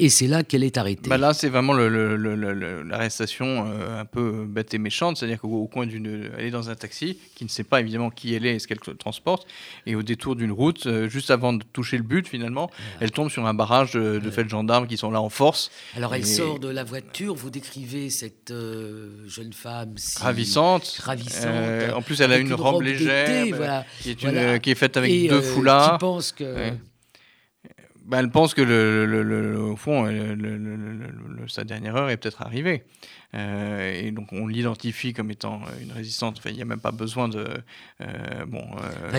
Et c'est là qu'elle est arrêtée. Bah là, c'est vraiment l'arrestation euh, un peu bête et méchante, c'est-à-dire qu'au coin d'une, elle est dans un taxi qui ne sait pas évidemment qui elle est et ce qu'elle transporte, et au détour d'une route, euh, juste avant de toucher le but, finalement, elle tombe sur un barrage de, de faits de gendarmes qui sont là en force. Alors elle sort de la voiture. Vous décrivez cette euh, jeune femme ravissante, ravissante. en plus, elle a une, robe, légère, qui, est qui, est faite avec deux foulards. Qui pense que bah, elle pense que, le, au fond, sa dernière heure est peut-être arrivée. Euh, et donc on l'identifie comme étant euh, une résistante. Enfin, il n'y a même pas besoin de. Euh, bon.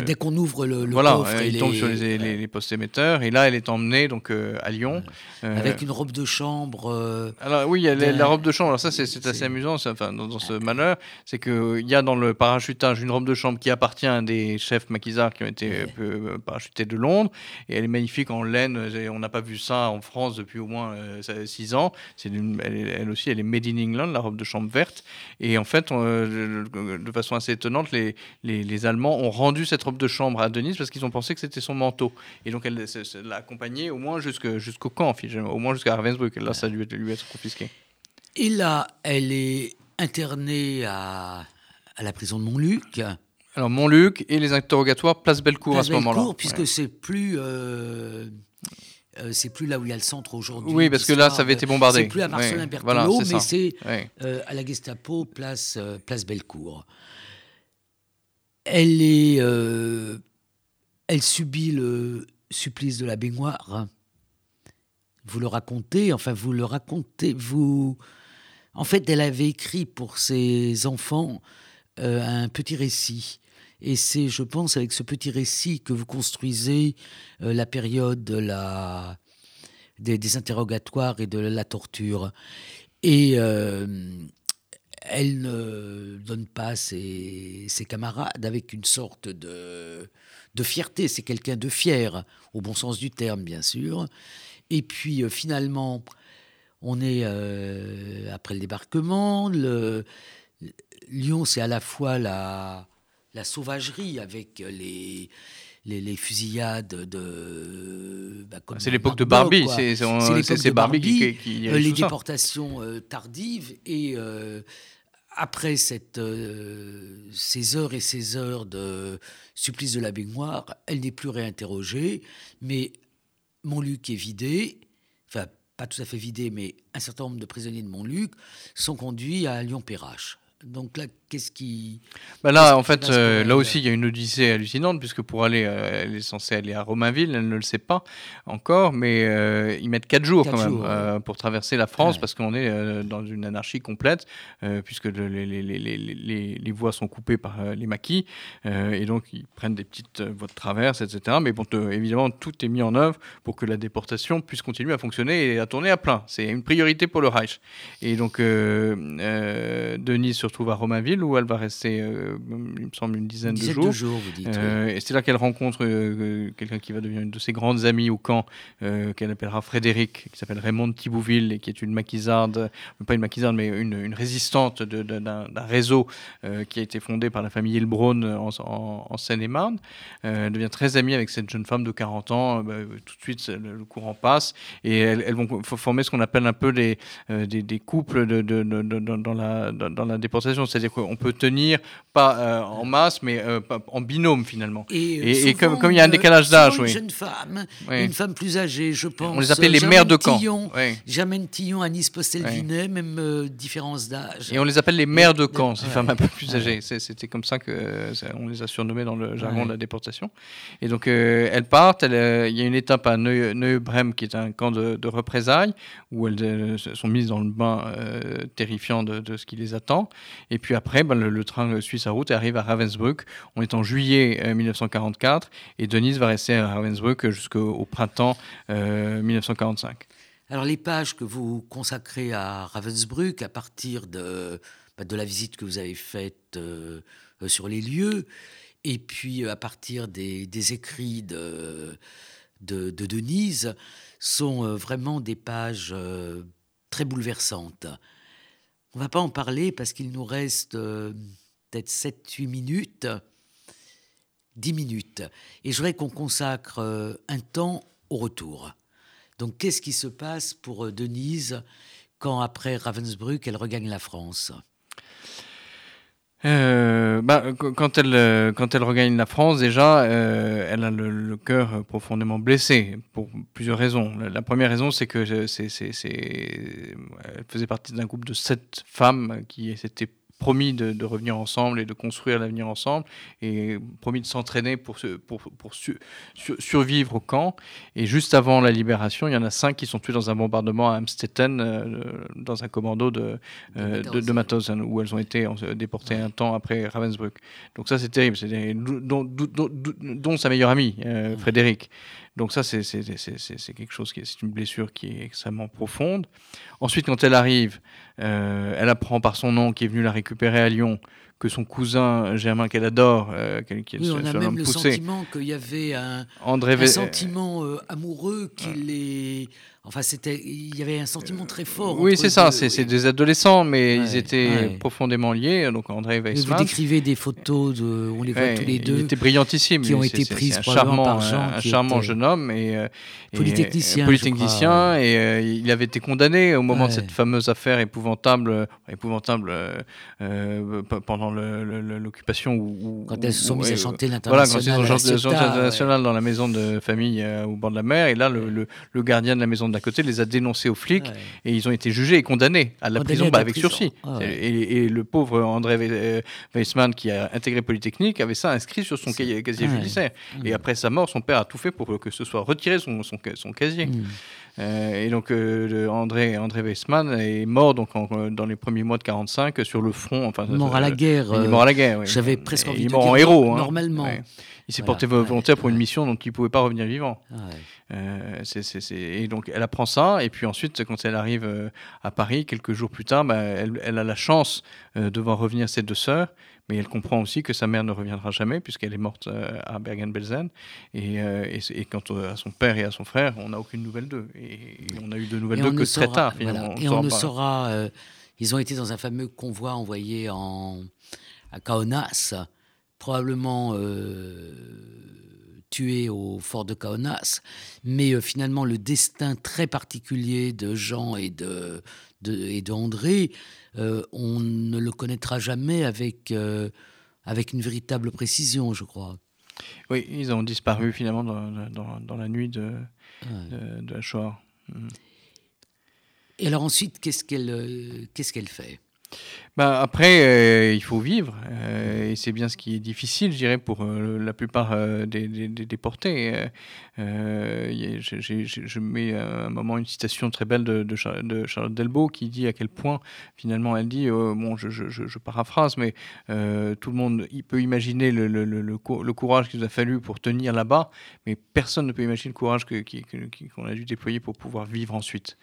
dès qu'on ouvre le, voilà, coffre, il tombe sur les, les, postes émetteurs. Et là, elle est emmenée donc à Lyon avec une robe de chambre. alors oui, la robe de chambre. Alors ça, c'est assez amusant. Enfin, dans, ce malheur, c'est que il y a dans le parachutage une robe de chambre qui appartient à des chefs maquisards qui ont été parachutés de Londres. Et elle est magnifique en laine. On n'a pas vu ça en France depuis au moins 6 ans. Elle, elle, aussi, elle est made in England la robe de chambre verte. Et en fait, de façon assez étonnante, les, les, Allemands ont rendu cette robe de chambre à Denise parce qu'ils ont pensé que c'était son manteau. Et donc, elle l'a accompagnée au moins jusqu'au camp, au moins jusqu'à Ravensbrück. Là, ça a dû lui être confisqué. Et là, elle est internée à, à la prison de Montluc. Alors, Montluc et les interrogatoires Place Bellecour à ce moment-là. puisque c'est plus. Euh, euh, c'est plus là où il y a le centre aujourd'hui. Oui, parce que là, ça avait été bombardé. C'est plus à Marcelin-Berthelot, mais c'est euh, à la Gestapo, place, euh, place Bellecour. Elle est, elle subit le supplice de la baignoire. Vous le racontez, enfin vous le racontez, vous. En fait, elle avait écrit pour ses enfants un petit récit et c'est, je pense, avec ce petit récit que vous construisez euh, la période des, interrogatoires et de la torture. Et euh, elle ne donne pas ses, camarades avec une sorte de, fierté. C'est quelqu'un de fier, au bon sens du terme, bien sûr. Et puis, euh, finalement, on est après le débarquement. Lyon, c'est à la fois la la sauvagerie avec les, les, fusillades de. Bah, c'est l'époque de Barbie, c'est Barbie, qui, qui, Les déportations euh, tardives et. Euh, après cette, euh, ces heures et ces heures de supplice de la baignoire, elle n'est plus réinterrogée, mais Montluc est vidé, enfin pas tout à fait vidé, mais un certain nombre de prisonniers de Montluc sont conduits à Lyon-Perrache. Donc là, qu'est-ce qui. Bah là, en fait, euh, là aussi, il y a une odyssée hallucinante, puisque pour aller, euh, elle est censée aller à Romainville, elle ne le sait pas encore, mais euh, ils mettent 4 jours quand même pour traverser la France, parce qu'on est dans une anarchie complète, puisque les, les, les, les, voies sont coupées par les maquis, et donc ils prennent des petites voies de traverse, etc. Mais bon, évidemment, tout est mis en œuvre pour que la déportation puisse continuer à fonctionner et à tourner à plein. C'est une priorité pour le Reich. Et donc, Denis se retrouve à Romainville, où elle va rester, euh, il me semble, une dizaine, de jours. vous dites, euh, Et c'est là qu'elle rencontre euh, quelqu'un qui va devenir une de ses grandes amies au camp, qu'elle appellera Frédéric, qui s'appelle Raymond Thibouville, et qui est une maquisarde, pas une maquisarde, mais une, une résistante d'un réseau qui a été fondé par la famille Hilbron en, en, Seine-et-Marne. elle devient très amie avec cette jeune femme de 40 ans. Bah, tout de suite, le, courant passe, et elles, vont former ce qu'on appelle un peu des, des, couples de, de, dans, la, dans la déportation. C'est-à-dire qu'on peut tenir, pas euh, en masse, mais euh, en binôme finalement. Et, comme, comme, il y a un décalage d'âge, oui. Une jeune femme, une femme plus âgée, je pense. On les appelait les mères de camp. Germaine Tillon, Anis Postel-Vinet, même euh, différence d'âge. Et on les appelle les mères de camp, ces femmes un peu plus âgées. C'était comme ça que on les a surnommées dans le jargon de la déportation. Et donc elles partent. il y a une étape à Neubrem qui est un camp de, représailles où elles sont mises dans le bain terrifiant de, de, ce qui les attend. Et puis après, ben, le, train suit sa route arrive à Ravensbrück. On est en juillet 1944 euh, et Denise va rester à Ravensbrück jusqu'au printemps 1945. Euh, Alors les pages que vous consacrez à Ravensbrück à partir de, de la visite que vous avez faite euh, sur les lieux et puis à partir des, écrits de, Denise sont vraiment des pages très bouleversantes. On va pas en parler parce qu'il nous reste euh, peut-être 7-8 minutes, 10 minutes. Et je voudrais qu'on consacre euh, un temps au retour. Donc qu'est-ce qui se passe pour Denise quand après Ravensbrück, elle regagne la France? Euh, bah, quand, elle, euh, quand elle regagne la France, déjà, euh, elle a le, cœur profondément blessé pour plusieurs raisons. La, première raison, c'est que c'est, elle faisait partie d'un groupe de sept femmes qui s'étaient promis de, revenir ensemble et de construire l'avenir ensemble, et promis de s'entraîner pour, pour, pour survivre au camp. Et juste avant la libération, il y en a cinq qui sont tués dans un bombardement à Amstetten, euh, dans un commando de, euh, de, Mauthausen, où elles ont été déportées un temps après Ravensbrück. Donc ça, c'est terrible, c'est dont, dont, sa meilleure amie, euh, Frédéric. Donc ça, c'est quelque chose qui c'est une blessure qui est extrêmement profonde. Ensuite, quand elle arrive, euh, elle apprend par son nom qui est venu la récupérer à Lyon que son cousin Germain qu'elle adore, euh, qui oui, on a même le sentiment qu'il y avait un, un sentiment euh, amoureux qui les Enfin, c'était, il y avait un sentiment très fort. Oui, c'est ça. C'est des adolescents, mais ils étaient profondément liés. Donc André Weissman. Vous décrivez des photos de, on les voit tous les deux. Il était brillantissime. Qui ont été prises un charmant, par Jean, un charmant jeune homme et euh, polytechnicien. polytechnicien et euh, il avait été condamné au moment de cette fameuse affaire épouvantable, euh, épouvantable pendant l'occupation où, quand elles se sont mises à chanter l'international. Voilà, quand elles sont chanté l'international dans la maison de famille au bord de la mer et là le, le gardien de la maison de côté les a dénoncés aux flics et ils ont été jugés et condamnés à la prison bah, avec sursis. Ah et, le pauvre André euh, Weissmann qui a intégré Polytechnique avait ça inscrit sur son casier, judiciaire. Et après sa mort, son père a tout fait pour que ce soit retiré son, son, son casier. Mm. Euh, et donc euh, André, André Weissmann est mort donc dans les premiers mois de 45 sur le front. Enfin, mort à la guerre. Il est mort à la guerre. Oui. J'avais presque envie il est mort en héros. Hein. Normalement. Il s'est porté volontaire pour une mission dont il ne pouvait pas revenir vivant. Euh, et donc elle apprend ça, et puis ensuite, quand elle arrive euh, à Paris, quelques jours plus tard, bah, elle, a la chance euh, de voir revenir ses deux sœurs, mais elle comprend aussi que sa mère ne reviendra jamais, puisqu'elle est morte à Bergen-Belsen. Et, et, quant à son père et à son frère, on n'a aucune nouvelle d'eux. Et, on a eu de nouvelles d'eux que très tard, finalement. et on ne saura. ils ont été dans un fameux convoi envoyé en, à Kaunas, probablement tué au fort de Kaunas, mais euh, finalement le destin très particulier de Jean et de, et d'André, euh, on ne le connaîtra jamais avec, euh, avec une véritable précision, je crois. Oui, ils ont disparu finalement dans, dans, la nuit de, de, la Shoah. Et alors ensuite, qu'est-ce qu'elle qu'est-ce qu'elle fait? Bah, après, euh, il faut vivre, euh, et c'est bien ce qui est difficile, je dirais, pour euh, la plupart des, des, déportés. je mets un moment une citation très belle de, de, Charlotte Delbo qui dit à quel point, finalement, elle dit, bon, je, je, paraphrase, mais tout le monde il peut imaginer le, le, le, le courage qu'il nous a fallu pour tenir là-bas, mais personne ne peut imaginer le courage qu'on que, a dû déployer pour pouvoir vivre ensuite.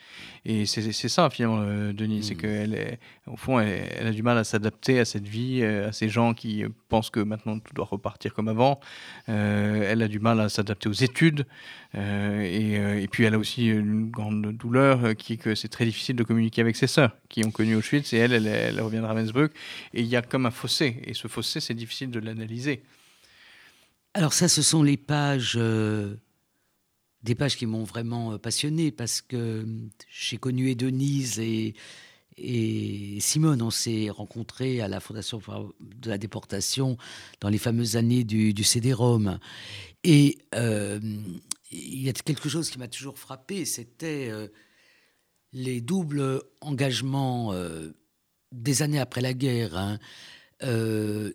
Et c'est ça, finalement, Denis, c'est mmh. qu'elle est, au fond, elle elle a du mal à s'adapter à cette vie, euh, à ces gens qui euh, pensent que maintenant tout doit repartir comme avant. Euh, elle a du mal à s'adapter aux études. et, puis elle a aussi une grande douleur qui est que c'est très difficile de communiquer avec ses sœurs qui ont connu Auschwitz et elle, elle, elle revient de Ravensbrück. Et il y a comme un fossé. Et ce fossé, c'est difficile de l'analyser. Alors ça, ce sont les pages des pages qui m'ont vraiment passionné parce que j'ai connu Denise et et Simone, on s'est rencontrés à la Fondation de la déportation dans les fameuses années du, CD-ROM. Et euh, il y a quelque chose qui m'a toujours frappé, c'était euh, les doubles engagements euh, des années après la guerre. Hein.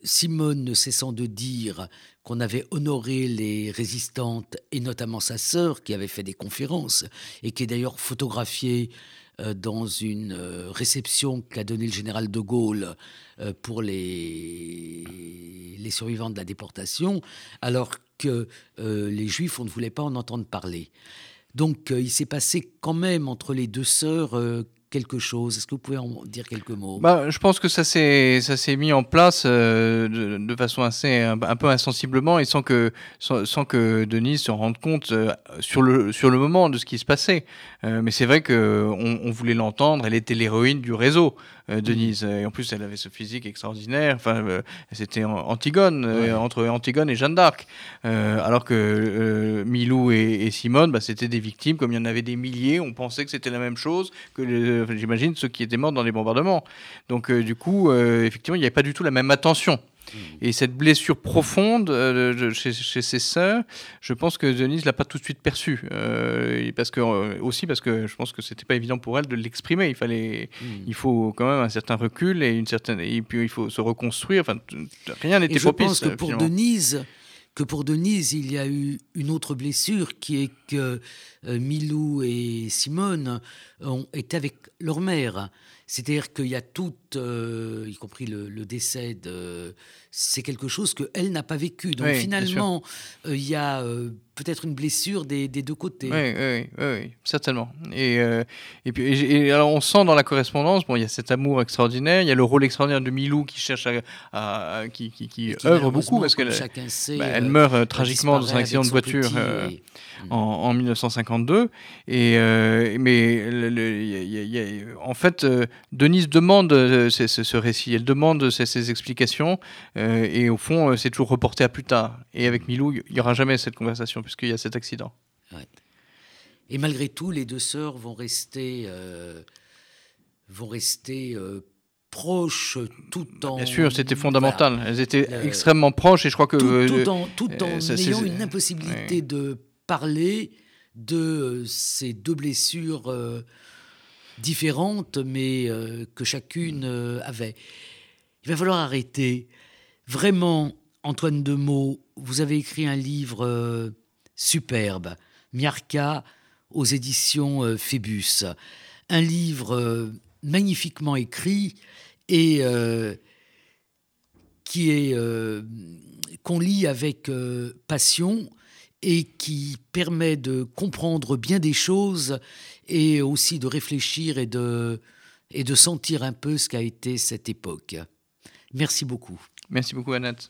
Simone ne cessant de dire qu'on avait honoré les résistantes, et notamment sa sœur, qui avait fait des conférences, et qui est d'ailleurs photographiée dans une euh, réception qu'a donnée le général de Gaulle euh, pour les, les survivants de la déportation, alors que les Juifs, on ne voulait pas en entendre parler. Donc il s'est passé quand même entre les deux sœurs quelque chose. Est-ce que vous pouvez en dire quelques mots? Bah, Je pense que ça s'est mis en place euh, de, façon assez un, peu insensiblement et sans que, sans, que Denise se rende compte euh, sur, le, sur le moment de ce qui se passait. Euh, mais c'est vrai qu'on on voulait l'entendre, elle était l'héroïne du réseau. Denise. Et en plus, elle avait ce physique extraordinaire. Enfin, c'était Antigone, entre Antigone et Jeanne d'Arc. alors que Milou et, Simone, bah, c'était des victimes, comme il y en avait des milliers. On pensait que c'était la même chose que j'imagine, ceux qui étaient morts dans les bombardements. Donc, euh, du coup, euh, effectivement, il n'y avait pas du tout la même attention. Mmh. Et cette blessure profonde euh, chez, ses sœurs, je pense que Denise l'a pas tout de suite perçue, parce que aussi parce que je pense que c'était pas évident pour elle de l'exprimer. Il fallait, mmh. il faut quand même un certain recul et une certaine, et puis il faut se reconstruire. Enfin, rien n'était propice. Je pense que pour Denise, que pour Denise, il y a eu une autre blessure qui est que euh, Milou et Simone ont été avec leur mère. C'est-à-dire qu'il y a euh, y compris le, décès de. C'est quelque chose qu'elle n'a pas vécu. Donc finalement, euh, il y a peut-être une blessure des, deux côtés. Oui, oui, oui, certainement. Et, et puis, alors on sent dans la correspondance, bon, il y a cet amour extraordinaire, il y a le rôle extraordinaire de Milou qui cherche à, qui, qui, œuvre beaucoup parce qu'elle bah, elle meurt tragiquement dans un accident de voiture en, en, 1952. Et mais en fait, euh, Denise demande euh, ce, récit, elle demande ces, explications, euh, et au fond, c'est toujours reporté à plus tard. Et avec Milou, il n'y aura jamais cette conversation, puisqu'il y a cet accident. Et malgré tout, les deux sœurs vont rester, vont rester proches tout en. Bien sûr, c'était fondamental. Elles étaient extrêmement proches, et je crois que. Tout, en, tout en ayant une impossibilité de parler de ces deux blessures différentes, mais euh, que chacune euh, avait. Il va falloir arrêter. Vraiment, Antoine Demeaux, vous avez écrit un livre euh, superbe, Miarca, aux éditions Phébus. Un livre magnifiquement écrit et qui est qu'on lit avec passion et qui permet de comprendre bien des choses et aussi de réfléchir et de, et de sentir un peu ce qu'a été cette époque. Merci beaucoup. Merci beaucoup, Annette.